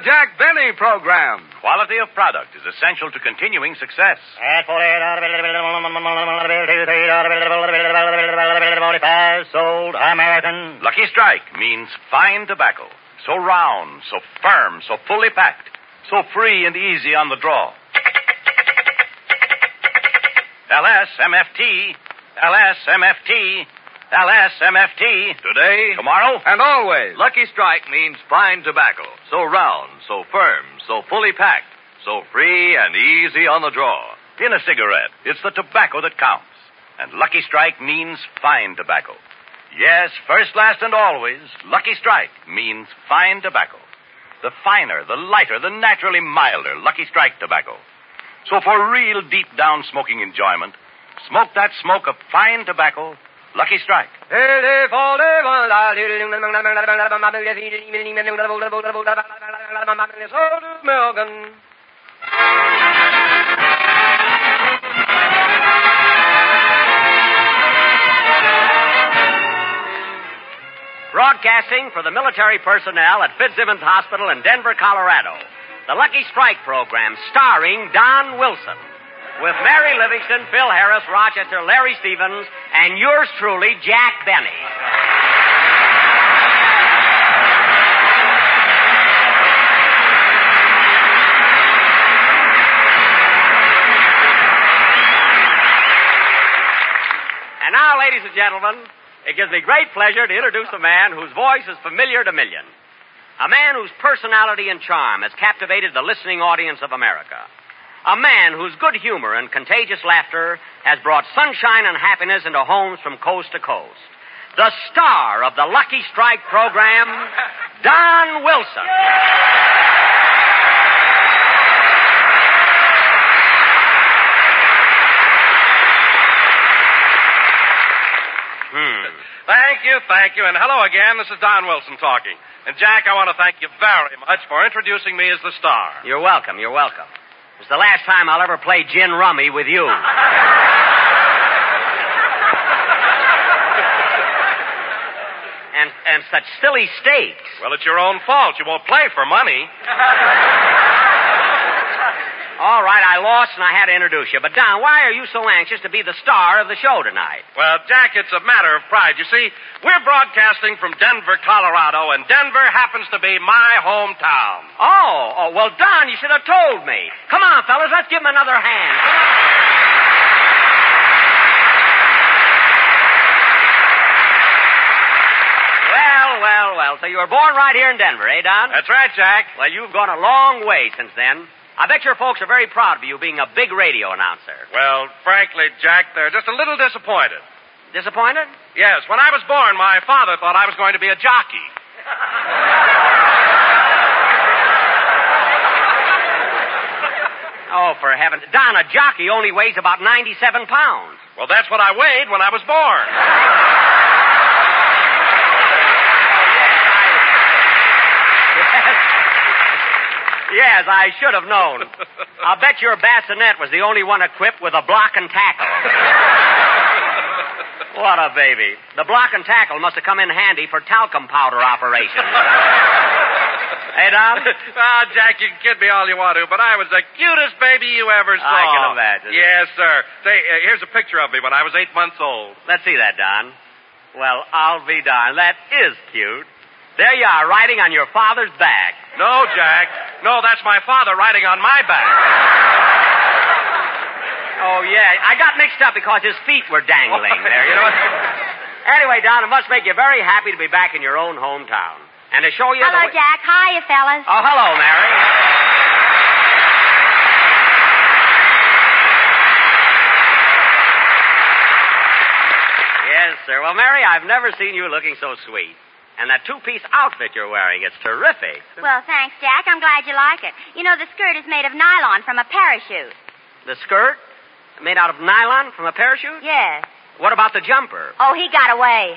the Jack Benny program. Quality of product is essential to continuing success. At 48 sold American. Lucky Strike means fine tobacco. So round, so firm, so fully packed, so free and easy on the draw. LSMFT, LSMFT, LSMFT. Today Tomorrow? and always. Lucky Strike means fine tobacco. So round, so firm, so fully packed, so free and easy on the draw. In a cigarette, it's the tobacco that counts. And Lucky Strike means fine tobacco. Yes, first, last, and always, Lucky Strike means fine tobacco. The finer, the lighter, the naturally milder Lucky Strike tobacco. So for real deep down smoking enjoyment, smoke that smoke of fine tobacco, Lucky Strike. Broadcasting for the military personnel at Fitzsimmons Hospital in Denver, Colorado. The Lucky Strike program starring Don Wilson. With Mary Livingstone, Phil Harris, Rochester, Larry Stevens, and yours truly, Jack Benny. And now, ladies and gentlemen, it gives me great pleasure to introduce a man whose voice is familiar to millions. A man whose personality and charm has captivated the listening audience of America. A man whose good humor and contagious laughter has brought sunshine and happiness into homes from coast to coast. The star of the Lucky Strike program, Don Wilson. Hmm. Thank you, thank you. And hello again. This is Don Wilson talking. And Jack, I want to thank you very much for introducing me as the star. You're welcome. You're welcome. It's the last time I'll ever play gin rummy with you. and and such silly stakes. Well, it's your own fault. You won't play for money. All right, I lost and I had to introduce you. But Don, why are you so anxious to be the star of the show tonight? Well, Jack, it's a matter of pride. You see, we're broadcasting from Denver, Colorado, and Denver happens to be my hometown. Oh, oh, well, Don, you should have told me. Come on, fellas, let's give him another hand. Come on. Well, well, well. So you were born right here in Denver, eh, Don? That's right, Jack. Well, you've gone a long way since then. I bet your folks are very proud of you being a big radio announcer. Well, frankly, Jack, they're just a little disappointed. Disappointed? Yes, when I was born, my father thought I was going to be a jockey. Oh, for heaven's Don, a jockey only weighs about 97 pounds. Well, that's what I weighed when I was born. Yes, I should have known. I'll bet your bassinet was the only one equipped with a block and tackle. what a baby. The block and tackle must have come in handy for talcum powder operations. hey, Don? Ah, Jack, you can kid me all you want to, but I was the cutest baby you ever saw. I can imagine. Yes, sir. Say, uh, here's a picture of me when I was eight months old. Let's see that, Don. Well, I'll be darned. That is cute. There you are, riding on your father's back. No, Jack. No, that's my father riding on my back. Oh, yeah. I got mixed up because his feet were dangling there, you know. anyway, Don, it must make you very happy to be back in your own hometown. And to show you Hello, the way- Jack. Hiya, fellas. Oh, hello, Mary. Yes, sir. Well, Mary, I've never seen you looking so sweet. And that two-piece outfit you're wearing, it's terrific. Well, thanks, Jack. I'm glad you like it. You know, the skirt is made of nylon from a parachute. The skirt made out of nylon from a parachute? Yes. What about the jumper? Oh, he got away.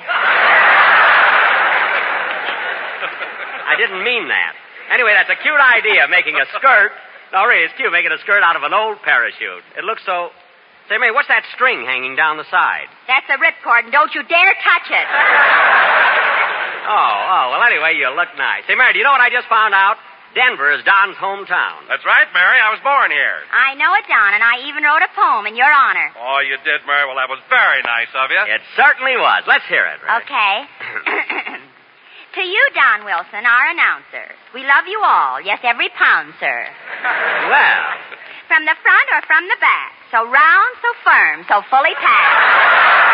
I didn't mean that. Anyway, that's a cute idea, making a skirt. No, really, it's cute, making a skirt out of an old parachute. It looks so. Say, Mary, what's that string hanging down the side? That's a ripcord, and don't you dare touch it. Oh, oh, well, anyway, you look nice. Say, Mary, do you know what I just found out? Denver is Don's hometown. That's right, Mary. I was born here. I know it, Don, and I even wrote a poem in your honor. Oh, you did, Mary. Well, that was very nice of you. It certainly was. Let's hear it. Ray. Okay. to you, Don Wilson, our announcer, we love you all. Yes, every pound, sir. Well, From the front or from the back. So round, so firm, so fully packed.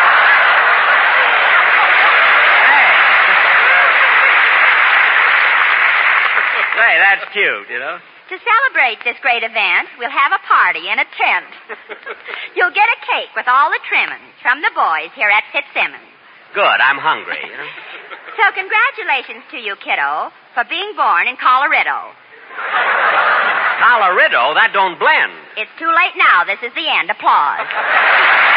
hey, that's cute, you know. To celebrate this great event, we'll have a party in a tent. You'll get a cake with all the trimmings from the boys here at Fitzsimmons. Good. I'm hungry. You know? So congratulations to you, kiddo, for being born in Colorado. Colorado, that don't blend. It's too late now. This is the end. Applause.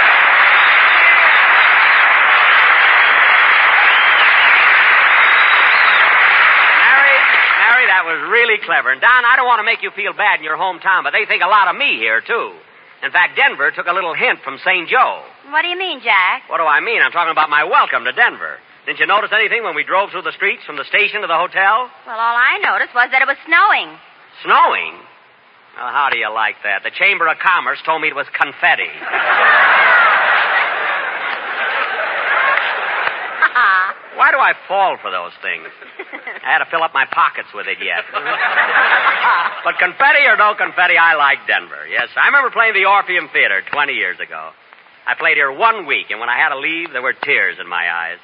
that was really clever. And Don, I don't want to make you feel bad in your hometown, but they think a lot of me here too. In fact, Denver took a little hint from St. Joe. What do you mean, Jack? What do I mean? I'm talking about my welcome to Denver. Didn't you notice anything when we drove through the streets from the station to the hotel? Well, all I noticed was that it was snowing. Snowing? Well, how do you like that? The Chamber of Commerce told me it was confetti. Why do I fall for those things? I had to fill up my pockets with it yet. but confetti or no confetti, I like Denver. Yes, I remember playing the Orpheum Theater 20 years ago. I played here one week, and when I had to leave, there were tears in my eyes.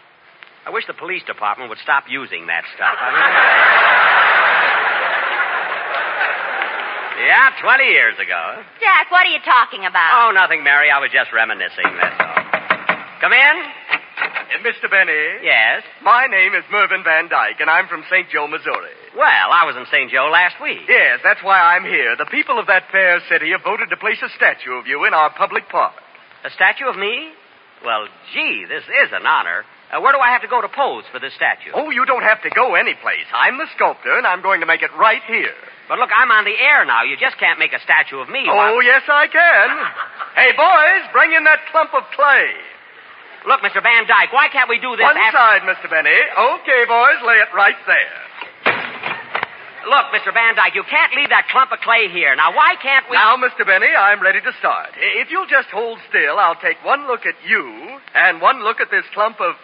I wish the police department would stop using that stuff. I mean... yeah, 20 years ago. Jack, what are you talking about? Oh, nothing, Mary. I was just reminiscing, that's all. Come in? Mr. Benny? Yes. My name is Mervyn Van Dyke, and I'm from St. Joe, Missouri. Well, I was in St. Joe last week. Yes, that's why I'm here. The people of that fair city have voted to place a statue of you in our public park. A statue of me? Well, gee, this is an honor. Uh, where do I have to go to pose for this statue? Oh, you don't have to go anyplace. I'm the sculptor, and I'm going to make it right here. But look, I'm on the air now. You just can't make a statue of me. Oh, while- yes, I can. hey, boys, bring in that clump of clay. Look, Mr. Van Dyke, why can't we do this One after... side, Mr. Benny. Okay, boys, lay it right there. Look, Mr. Van Dyke, you can't leave that clump of clay here. Now, why can't we... Now, Mr. Benny, I'm ready to start. If you'll just hold still, I'll take one look at you and one look at this clump of.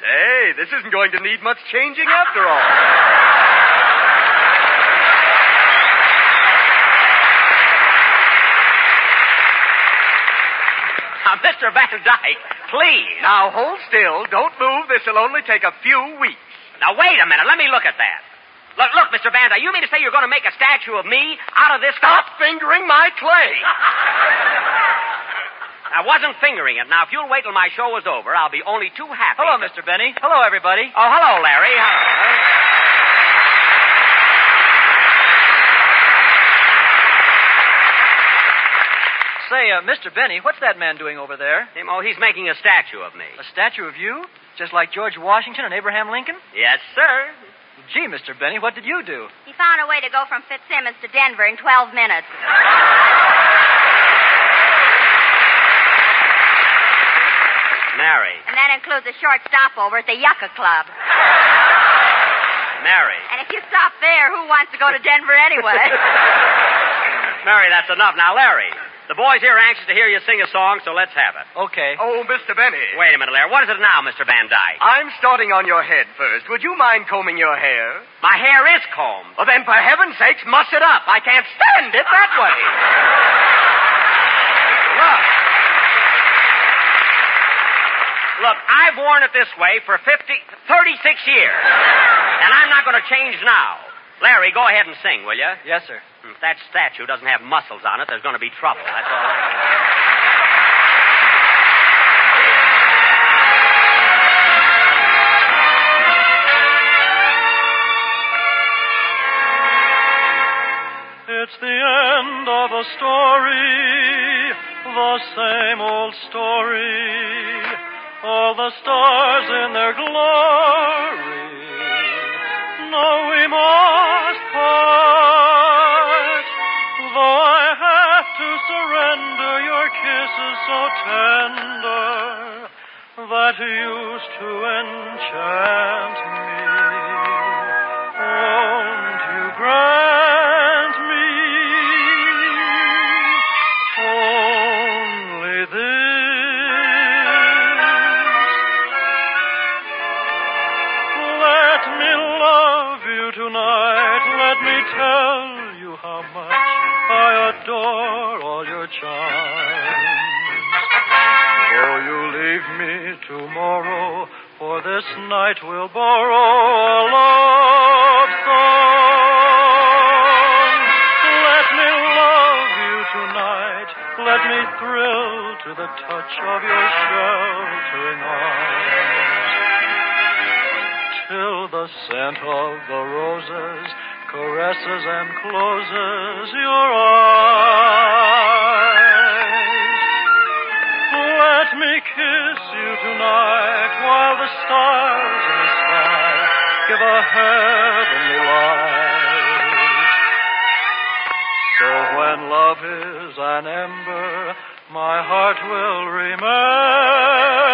Say, this isn't going to need much changing after all. Now, Mr. Van Dyke, please. Now, hold still. Don't move. This'll only take a few weeks. Now, wait a minute. Let me look at that. Look, look, Mr. Van Dyke, you mean to say you're going to make a statue of me out of this... Stop fingering my clay. I wasn't fingering it. Now, if you'll wait till my show is over, I'll be only too happy. Hello, to- Mr. Benny. Hello, everybody. Oh, hello, Larry. Hello. Say, uh, Mr. Benny, what's that man doing over there? Him, oh, he's making a statue of me. A statue of you? Just like George Washington and Abraham Lincoln? Yes, sir. Gee, Mr. Benny, what did you do? He found a way to go from Fitzsimmons to Denver in 12 minutes. Mary. And that includes a short stopover at the Yucca Club. Mary. And if you stop there, who wants to go to Denver anyway? Mary, that's enough. Now, Larry, the boys here are anxious to hear you sing a song, so let's have it. Okay. Oh, Mr. Benny. Wait a minute, Larry. What is it now, Mr. Van Dyke? I'm starting on your head first. Would you mind combing your hair? My hair is combed. Well, then, for heaven's sakes, muss it up. I can't stand it that way. Look. Look, I've worn it this way for 50, 36 years. And I'm not going to change now. Larry, go ahead and sing, will you? Yes, sir. If that statue doesn't have muscles on it, there's going to be trouble. That's all. It's the end of a story, the same old story. All the stars in their glory. No, we must part. So tender that used to enchant me. Won't of the roses caresses and closes your eyes. Let me kiss you tonight while the stars in the sky give a heavenly light. So when love is an ember, my heart will remember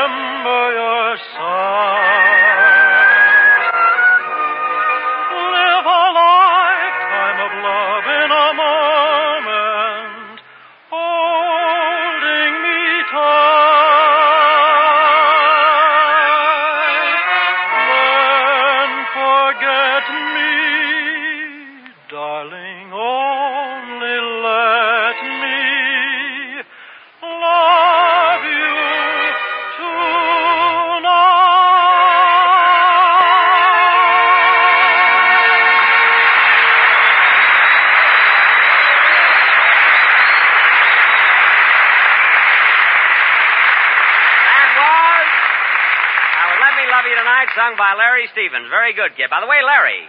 sung by Larry Stevens. Very good, kid. By the way, Larry,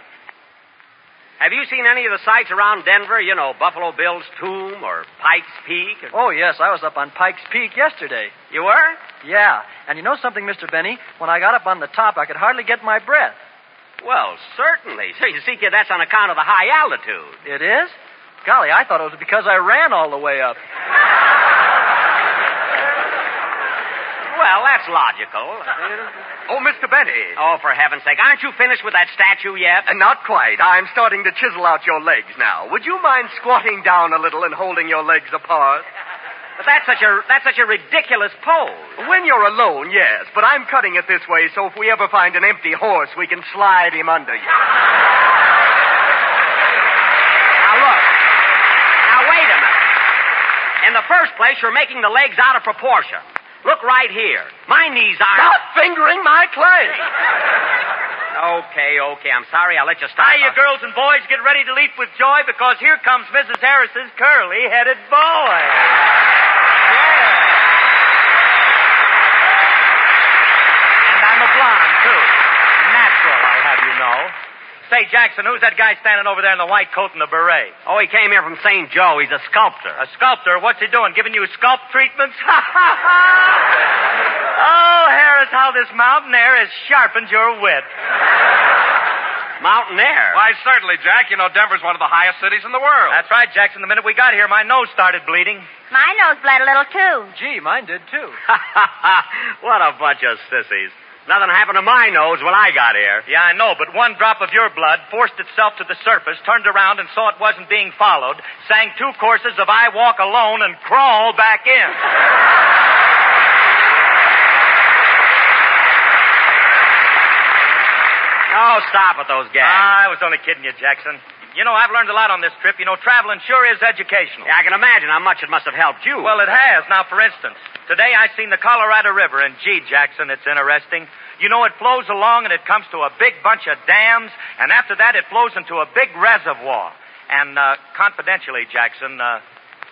have you seen any of the sights around Denver? You know, Buffalo Bill's tomb or Pikes Peak? Or... Oh, yes, I was up on Pikes Peak yesterday. You were? Yeah, and you know something, Mr. Benny? When I got up on the top, I could hardly get my breath. Well, certainly. So you see, kid, that's on account of the high altitude. It is? Golly, I thought it was because I ran all the way up. Well, that's logical. Oh, Mr. Benny. Oh, for heaven's sake. Aren't you finished with that statue yet? Uh, not quite. I'm starting to chisel out your legs now. Would you mind squatting down a little and holding your legs apart? But that's such a that's such a ridiculous pose. When you're alone, yes, but I'm cutting it this way so if we ever find an empty horse, we can slide him under you. Now look. Now wait a minute. In the first place, you're making the legs out of proportion. Look right here. My knees aren't. Stop fingering my clay. Okay, okay. I'm sorry. I'll let you stop. Hiya, girls and boys. Get ready to leap with joy because here comes Mrs. Harris's curly-headed boy. And I'm a blonde, too. Natural, I'll have you know. Say, Jackson, who's that guy standing over there in the white coat and the beret? Oh, he came here from St. Joe. He's a sculptor. A sculptor? What's he doing? Giving you scalp treatments? oh, Harris, how this mountain air has sharpened your wit. Mountain air. Why, certainly, Jack. You know, Denver's one of the highest cities in the world. That's right, Jackson. The minute we got here, my nose started bleeding. My nose bled a little, too. Gee, mine did too. Ha ha ha. What a bunch of sissies. Nothing happened to my nose when I got here. Yeah, I know, but one drop of your blood forced itself to the surface, turned around and saw it wasn't being followed, sang two courses of I Walk Alone, and crawled back in. Oh, stop with those gags. Ah, I was only kidding you, Jackson. You know, I've learned a lot on this trip. You know, traveling sure is educational. Yeah, I can imagine how much it must have helped you. Well, it has. Now, for instance, today I seen the Colorado River, and gee, Jackson, it's interesting. You know, it flows along and it comes to a big bunch of dams, and after that it flows into a big reservoir. And, uh, confidentially, Jackson, uh,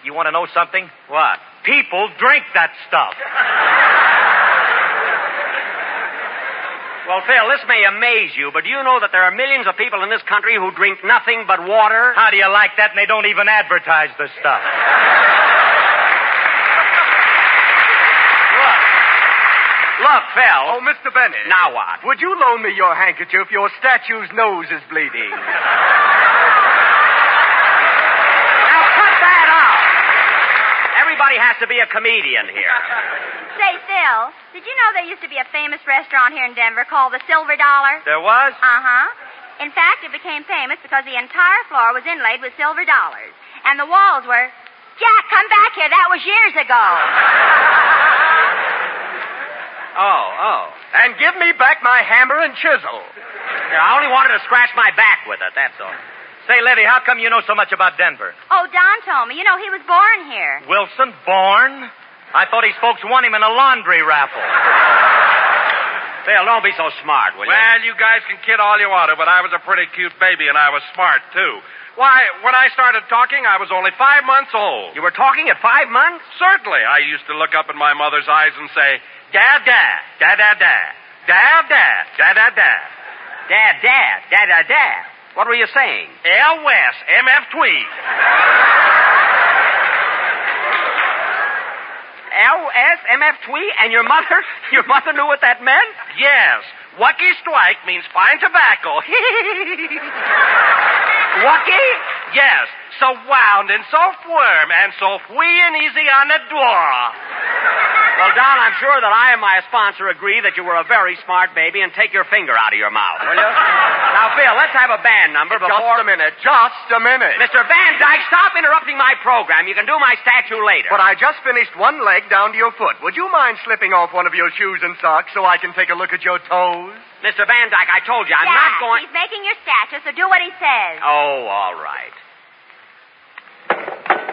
you want to know something? what? People drink that stuff. Well, Phil, this may amaze you, but do you know that there are millions of people in this country who drink nothing but water? How do you like that? And they don't even advertise the stuff. Look. Look, Phil. Oh, Mr. Bennett. Now what? Would you loan me your handkerchief? Your statue's nose is bleeding. Now cut that out. Everybody has to be a comedian here. Say, Phil, did you know there used to be a famous restaurant here in Denver called the Silver Dollar? There was? Uh huh. In fact, it became famous because the entire floor was inlaid with silver dollars. And the walls were. Jack, come back here. That was years ago. Oh, oh. and give me back my hammer and chisel. I only wanted to scratch my back with it, that's all. Say, Livy, how come you know so much about Denver? Oh, Don told me. You know, he was born here. Wilson, born? I thought his folks won him in a laundry raffle. Phil, don't be so smart, will you? Well, you guys can kid all you want to, but I was a pretty cute baby and I was smart, too. Why, when I started talking, I was only five months old. You were talking at five months? Certainly. I used to look up in my mother's eyes and say, Dad, Dad, Dad, Dad, Dad. Dad, Dad, Dad, Dad, Dad. Dad, Dad, Dad, Dad, Dad. What were you saying? L. West, M.F. Tweed. Twee, and your mother, your mother knew what that meant? Yes. Lucky Strike means fine tobacco. Lucky? Yes. So wound and so firm and so free and easy on the door. Well, Don, I'm sure that I and my sponsor agree that you were a very smart baby and take your finger out of your mouth, will you? now, Phil, let's have a band number before... Just a minute. Just a minute. Mr. Van Dyke, stop interrupting my program. You can do my statue later. But I just finished one leg down to your foot. Would you mind slipping off one of your shoes and socks so I can take a look at your toes? Mr. Van Dyke, I told you, I'm Jack, not going... he's making your statue, so do what he says. Oh, all right.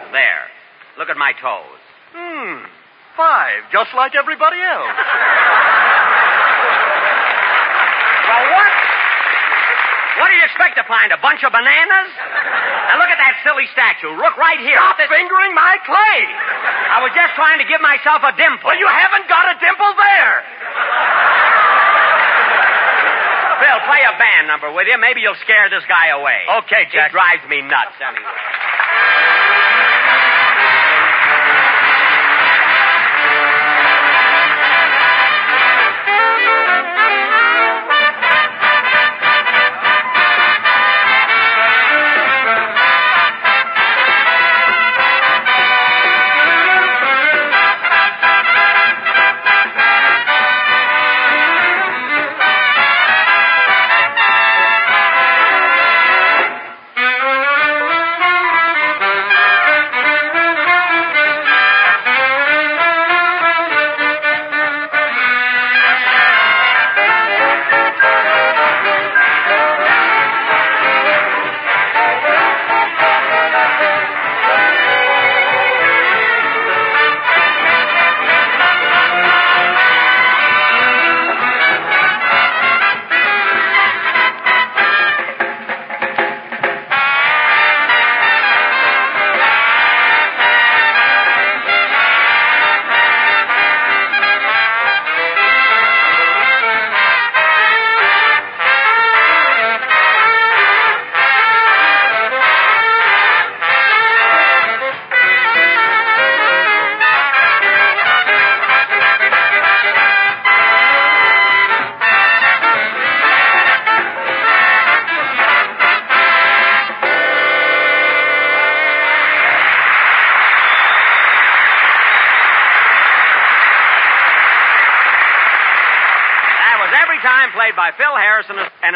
There. Look at my toes. Hmm. Five, just like everybody else. Well, what? What do you expect to find? A bunch of bananas? Now look at that silly statue. Look right here. Stop fingering my clay. I was just trying to give myself a dimple. Well, you haven't got a dimple there. Phil, play a band number with you. Maybe you'll scare this guy away. Okay, He Jack. drives me nuts anyway.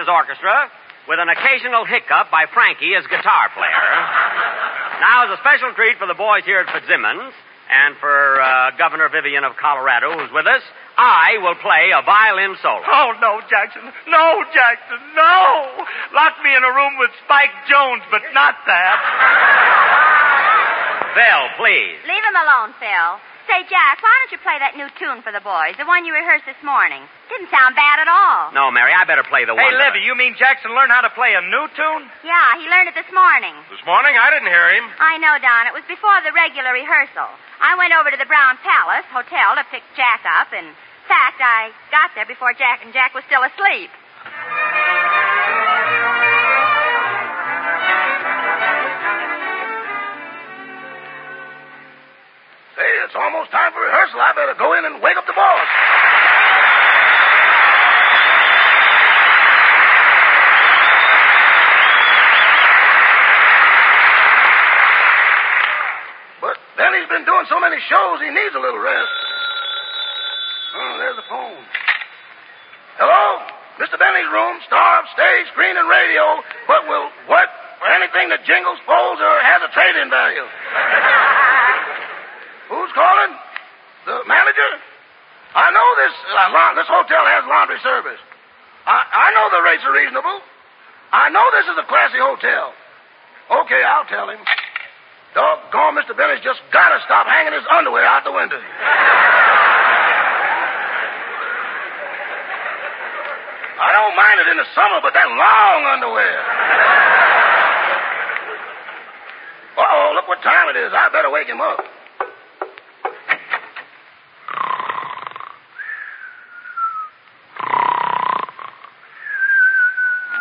Orchestra, with an occasional hiccup by Frankie as guitar player. now, as a special treat for the boys here at Fitzsimmons, and for uh, Governor Vivian of Colorado, who's with us, I will play a violin solo. Oh, no, Jackson. No, Jackson, no. Lock me in a room with Spike Jones, but not that. Phil, please. Leave him alone, Phil. Say, Jack, why don't you play that new tune for the boys, the one you rehearsed this morning? Didn't sound bad at all. No, Mary, I better play the Hey, one. that- Livy, you mean Jackson learned how to play a new tune? Yeah, he learned it this morning. This morning, I didn't hear him. I know, Don. It was before the regular rehearsal. I went over to the Brown Palace Hotel to pick Jack up, and in fact, I got there before Jack and Jack was still asleep. It's almost time for rehearsal. I better go in and wake up the boss. But then he's been doing so many shows, he needs a little rest. Oh, there's the phone. Hello? Mr. Benny's room, star of stage, screen, and radio, but will work for anything that jingles, folds, or has a trade-in value. Calling? The manager? I know this uh, la- this hotel has laundry service. I, I know the rates are reasonable. I know this is a classy hotel. Okay, I'll tell him. Doggone, Mr. Benny's just got to stop hanging his underwear out the window. I don't mind it in the summer, but that long underwear. Uh-oh, look what time it is. I better wake him up.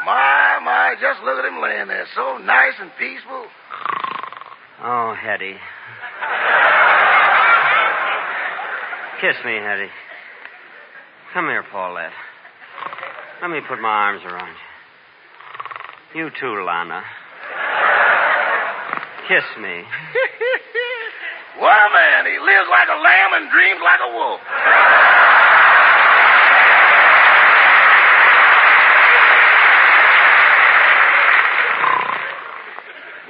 My, my, just look at laying so nice and peaceful. Oh, Hedy. Kiss me, Hedy. Come here, Paulette. Let me put my arms around you. You too, Lana. Kiss me. what a man. He lives like a lamb and dreams like a wolf.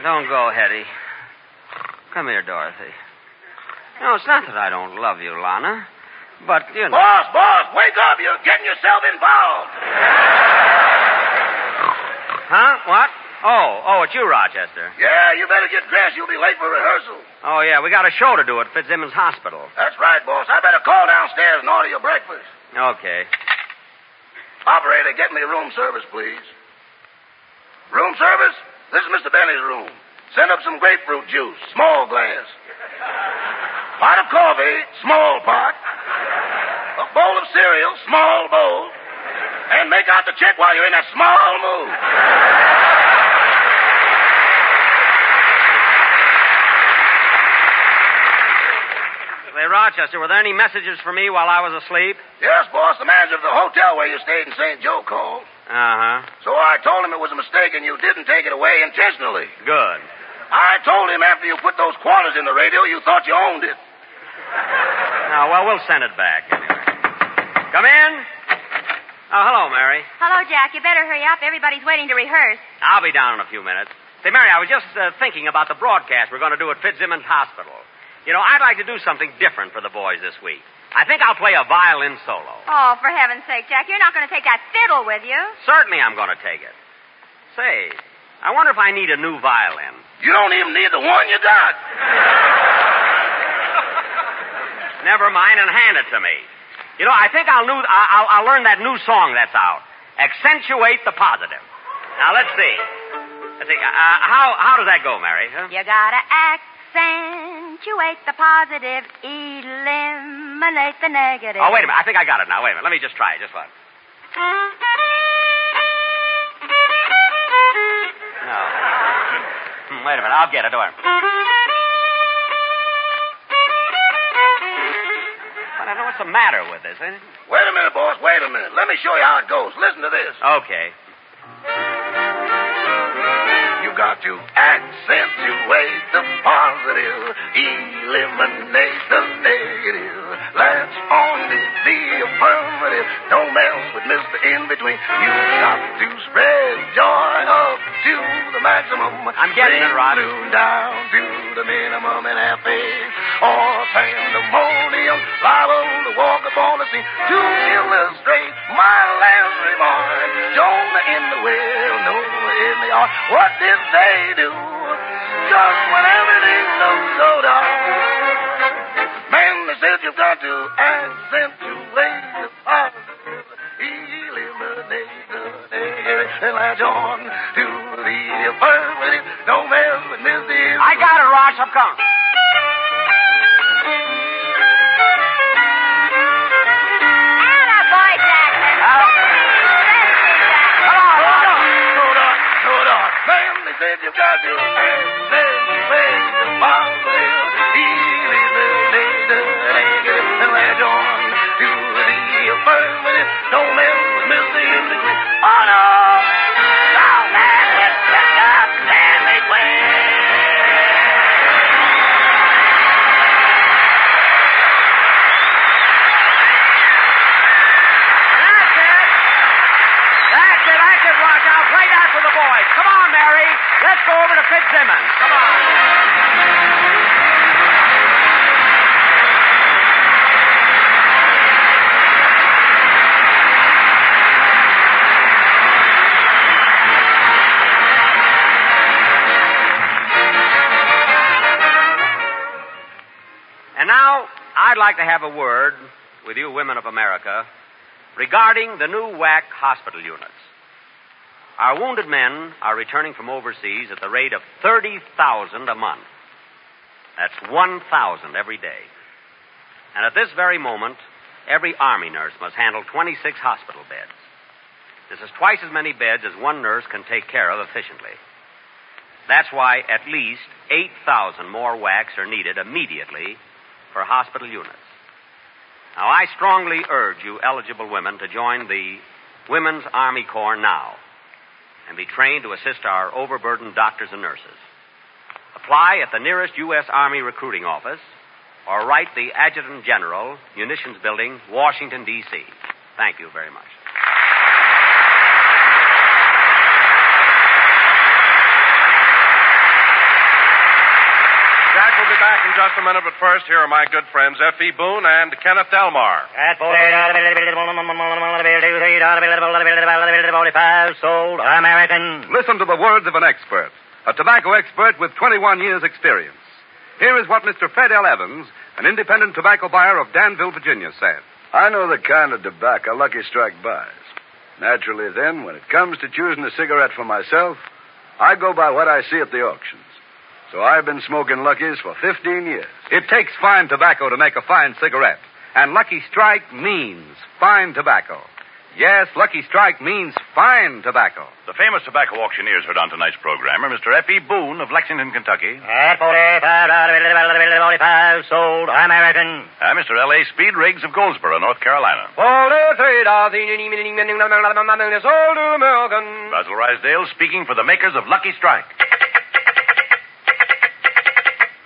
Don't go, Hedy. Come here, Dorothy. No, it's not that I don't love you, Lana. But, you know. Boss, boss, wake up. You're getting yourself involved. Huh? What? Oh, oh, it's you, Rochester. Yeah, you better get dressed. You'll be late for rehearsal. Oh, yeah, we got a show to do at Fitzsimmons Hospital. That's right, boss. I better call downstairs and order your breakfast. Okay. Operator, get me room service, please. Room service? This is Mr. Benny's room. Send up some grapefruit juice, small glass. Pot of coffee, small pot. A bowl of cereal, small bowl. And make out the check while you're in that small mood. Say, Rochester, were there any messages for me while I was asleep? Yes, boss. The manager of the hotel where you stayed in St. Joe called. Uh huh. So I told him it was a mistake and you didn't take it away intentionally. Good. I told him after you put those quarters in the radio, you thought you owned it. Now, well, we'll send it back anyway. Come in. Oh, hello, Mary. Hello, Jack. You better hurry up. Everybody's waiting to rehearse. I'll be down in a few minutes. Say, Mary, I was just uh, thinking about the broadcast we're going to do at Fitzsimmons Hospital. You know, I'd like to do something different for the boys this week. I think I'll play a violin solo. Oh, for heaven's sake, Jack. You're not going to take that fiddle with you. Certainly I'm going to take it. Say, I wonder if I need a new violin. You don't even need the one you got. Never mind and hand it to me. You know, I think I'll, new, I'll, I'll learn that new song that's out. Accentuate the positive. Now, let's see. Let's see. Uh, how, how does that go, Mary? Huh? You gotta accentuate the positive, eliminate the negative. Oh, wait a minute. I think I got it now. Wait a minute. Let me just try it. Just one. No. Hmm, wait a minute. I'll get it. Worry. I don't know what's the matter with this. Eh? Wait a minute, boss. Wait a minute. Let me show you how it goes. Listen to this. Okay. You got to accentuate the positive, eliminate the negative. Affirmative. Don't mess with Mr. In Between. You got to spread joy up to the maximum. I'm getting it, Rod. Bring down to the minimum and happy or pandemonium. Liable to walk upon the scene to illustrate my last remark. Jonah in the well, Noah in the ark. What did they do? Just when everything looked so dark. Man, they said you've got to accentuate and latch on to the affirmative. Don't mess with Missy. I got it, Ross. I'm coming. Attaboy, Jackson. Hold on, hold on. Man, they said you've got to a word with you women of America regarding the new WAC hospital units. Our wounded men are returning from overseas at the rate of 30,000 a month. That's 1,000 every day. And at this very moment, every Army nurse must handle 26 hospital beds. This is twice as many beds as one nurse can take care of efficiently. That's why at least 8,000 more WACs are needed immediately for hospital units. Now, I strongly urge you eligible women to join the Women's Army Corps now and be trained to assist our overburdened doctors and nurses. Apply at the nearest U.S. Army recruiting office or write the Adjutant General, Munitions Building, Washington, D.C. Thank you very much. Jack will be back in just a minute, but first, here are my good friends F.E. Boone and Kenneth Delmar. sold American. Listen to the words of an expert, a tobacco expert with 21 years' experience. Here is what Mr. Fred L. Evans, an independent tobacco buyer of Danville, Virginia, said. I know the kind of tobacco Lucky Strike buys. Naturally, then, when it comes to choosing a cigarette for myself, I go by what I see at the auctions. So I've been smoking Lucky's for 15 years. It takes fine tobacco to make a fine cigarette, and Lucky Strike means fine tobacco. Yes, Lucky Strike means fine tobacco. The famous tobacco auctioneers heard on tonight's program are Mr. F.E. Boone of Lexington, Kentucky, At 45, sold American. and Mr. L.A. Speed Riggs of Goldsboro, North Carolina. Forty-three sold American. Basil Ruysdael speaking for the makers of Lucky Strike.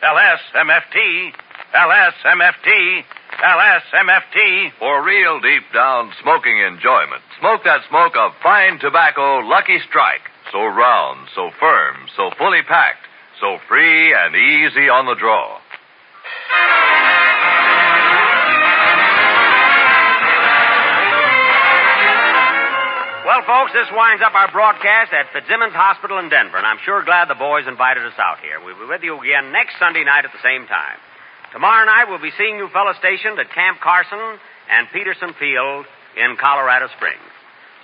LSMFT, LSMFT, LSMFT. For real deep down smoking enjoyment, smoke that smoke of fine tobacco Lucky Strike. So round, so firm, so fully packed, so free and easy on the draw. Well, folks, this winds up our broadcast at Fitzsimmons Hospital in Denver, and I'm sure glad the boys invited us out here. We'll be with you again next Sunday night at the same time. Tomorrow night, we'll be seeing you fellows stationed at Camp Carson and Peterson Field in Colorado Springs.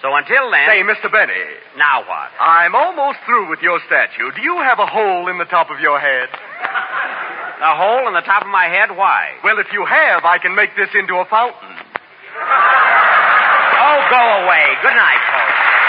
So until then. Say, Mr. Benny. Now what? I'm almost through with your statue. Do you have a hole in the top of your head? A hole in the top of my head? Why? Well, if you have, I can make this into a fountain. go away. Good night, folks.